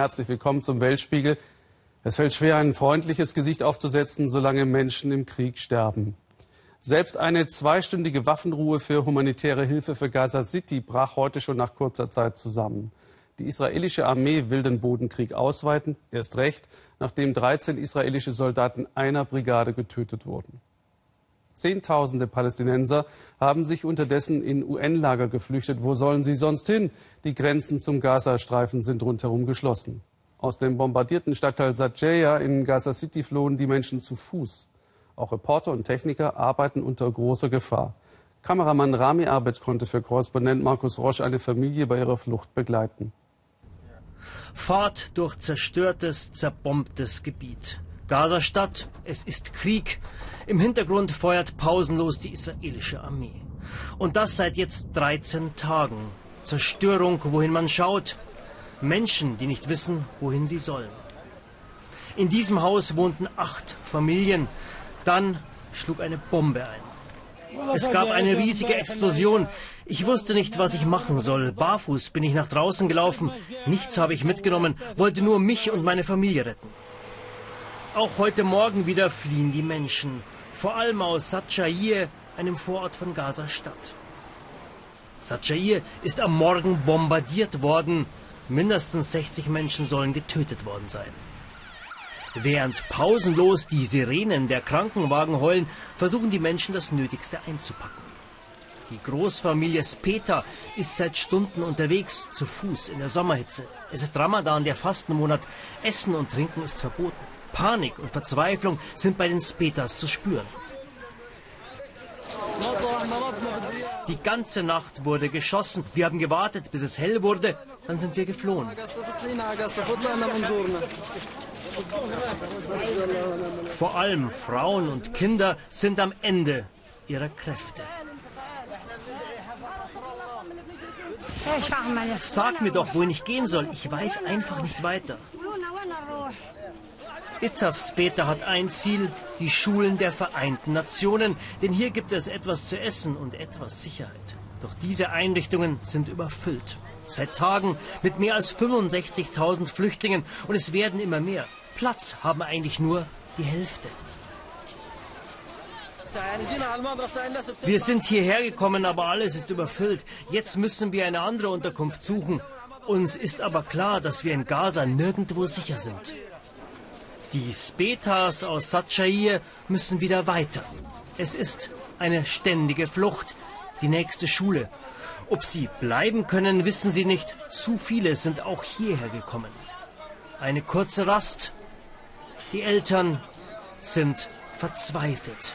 Herzlich willkommen zum Weltspiegel. Es fällt schwer, ein freundliches Gesicht aufzusetzen, solange Menschen im Krieg sterben. Selbst eine zweistündige Waffenruhe für humanitäre Hilfe für Gaza City brach heute schon nach kurzer Zeit zusammen. Die israelische Armee will den Bodenkrieg ausweiten, erst recht, nachdem 13 israelische Soldaten einer Brigade getötet wurden. Zehntausende Palästinenser haben sich unterdessen in UN-Lager geflüchtet. Wo sollen sie sonst hin? Die Grenzen zum Gazastreifen sind rundherum geschlossen. Aus dem bombardierten Stadtteil Sajaya in Gaza City flohen die Menschen zu Fuß. Auch Reporter und Techniker arbeiten unter großer Gefahr. Kameramann Rami Arbet konnte für Korrespondent Markus Roche eine Familie bei ihrer Flucht begleiten. Fahrt durch zerstörtes, zerbombtes Gebiet. Gazastadt, es ist Krieg. Im Hintergrund feuert pausenlos die israelische Armee. Und das seit jetzt 13 Tagen. Zerstörung, wohin man schaut. Menschen, die nicht wissen, wohin sie sollen. In diesem Haus wohnten acht Familien. Dann schlug eine Bombe ein. Es gab eine riesige Explosion. Ich wusste nicht, was ich machen soll. Barfuß bin ich nach draußen gelaufen. Nichts habe ich mitgenommen, wollte nur mich und meine Familie retten. Auch heute Morgen wieder fliehen die Menschen. Vor allem aus Satchair, einem Vorort von Gaza-Stadt. Satchair ist am Morgen bombardiert worden. Mindestens 60 Menschen sollen getötet worden sein. Während pausenlos die Sirenen der Krankenwagen heulen, versuchen die Menschen das Nötigste einzupacken. Die Großfamilie Speta ist seit Stunden unterwegs, zu Fuß in der Sommerhitze. Es ist Ramadan, der Fastenmonat. Essen und Trinken ist verboten. Panik und Verzweiflung sind bei den Spetas zu spüren. Die ganze Nacht wurde geschossen. Wir haben gewartet, bis es hell wurde. Dann sind wir geflohen. Vor allem Frauen und Kinder sind am Ende ihrer Kräfte. Sag mir doch, wohin ich gehen soll. Ich weiß einfach nicht weiter. Itavs-Peter hat ein Ziel, die Schulen der Vereinten Nationen. Denn hier gibt es etwas zu essen und etwas Sicherheit. Doch diese Einrichtungen sind überfüllt. Seit Tagen mit mehr als 65.000 Flüchtlingen und es werden immer mehr. Platz haben eigentlich nur die Hälfte. Wir sind hierher gekommen, aber alles ist überfüllt. Jetzt müssen wir eine andere Unterkunft suchen. Uns ist aber klar, dass wir in Gaza nirgendwo sicher sind. Die Spetas aus Satchair müssen wieder weiter. Es ist eine ständige Flucht. Die nächste Schule. Ob sie bleiben können, wissen sie nicht. Zu viele sind auch hierher gekommen. Eine kurze Rast. Die Eltern sind verzweifelt.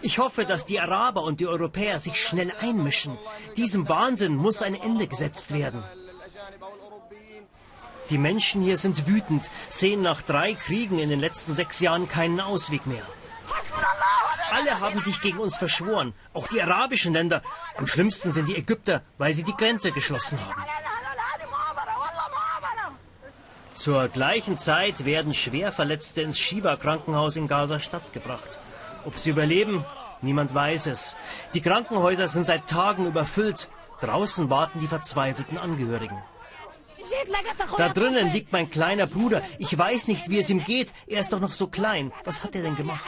Ich hoffe, dass die Araber und die Europäer sich schnell einmischen. Diesem Wahnsinn muss ein Ende gesetzt werden. Die Menschen hier sind wütend, sehen nach drei Kriegen in den letzten sechs Jahren keinen Ausweg mehr. Alle haben sich gegen uns verschworen, auch die arabischen Länder. Am schlimmsten sind die Ägypter, weil sie die Grenze geschlossen haben. Zur gleichen Zeit werden Schwerverletzte ins Shiva-Krankenhaus in Gaza-Stadt gebracht. Ob sie überleben, niemand weiß es. Die Krankenhäuser sind seit Tagen überfüllt. Draußen warten die verzweifelten Angehörigen. Da drinnen liegt mein kleiner Bruder. Ich weiß nicht, wie es ihm geht. Er ist doch noch so klein. Was hat er denn gemacht?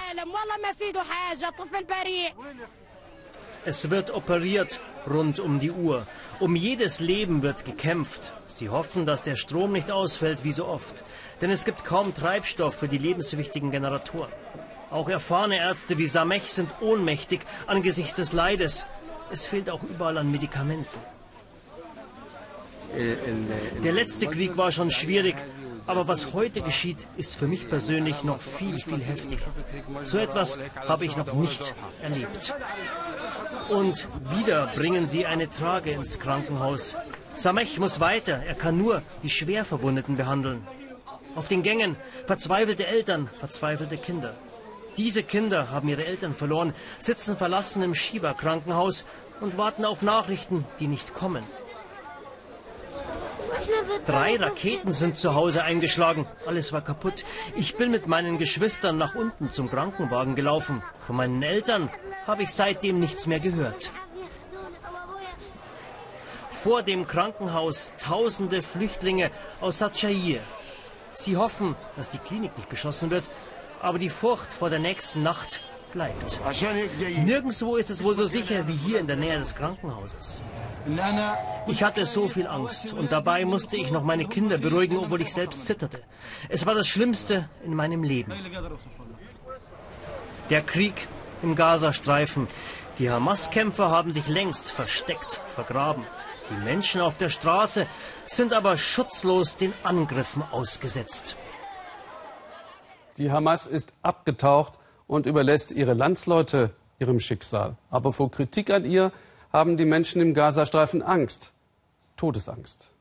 Es wird operiert rund um die Uhr. Um jedes Leben wird gekämpft. Sie hoffen, dass der Strom nicht ausfällt wie so oft. Denn es gibt kaum Treibstoff für die lebenswichtigen Generatoren. Auch erfahrene Ärzte wie Samech sind ohnmächtig angesichts des Leides. Es fehlt auch überall an Medikamenten. Der letzte Krieg war schon schwierig, aber was heute geschieht, ist für mich persönlich noch viel, viel heftiger. So etwas habe ich noch nicht erlebt. Und wieder bringen sie eine Trage ins Krankenhaus. Samech muss weiter, er kann nur die Schwerverwundeten behandeln. Auf den Gängen verzweifelte Eltern, verzweifelte Kinder. Diese Kinder haben ihre Eltern verloren, sitzen verlassen im Shiva-Krankenhaus und warten auf Nachrichten, die nicht kommen. Drei Raketen sind zu Hause eingeschlagen. Alles war kaputt. Ich bin mit meinen Geschwistern nach unten zum Krankenwagen gelaufen. Von meinen Eltern habe ich seitdem nichts mehr gehört. vor dem Krankenhaus tausende Flüchtlinge aus Sachair. Sie hoffen, dass die Klinik nicht beschossen wird, aber die Furcht vor der nächsten Nacht bleibt. Nirgendwo ist es wohl so sicher wie hier in der Nähe des Krankenhauses. Ich hatte so viel Angst und dabei musste ich noch meine Kinder beruhigen, obwohl ich selbst zitterte. Es war das Schlimmste in meinem Leben. Der Krieg im Gazastreifen. Die Hamas-Kämpfer haben sich längst versteckt, vergraben. Die Menschen auf der Straße sind aber schutzlos den Angriffen ausgesetzt. Die Hamas ist abgetaucht und überlässt ihre Landsleute ihrem Schicksal. Aber vor Kritik an ihr haben die Menschen im Gazastreifen Angst. Todesangst.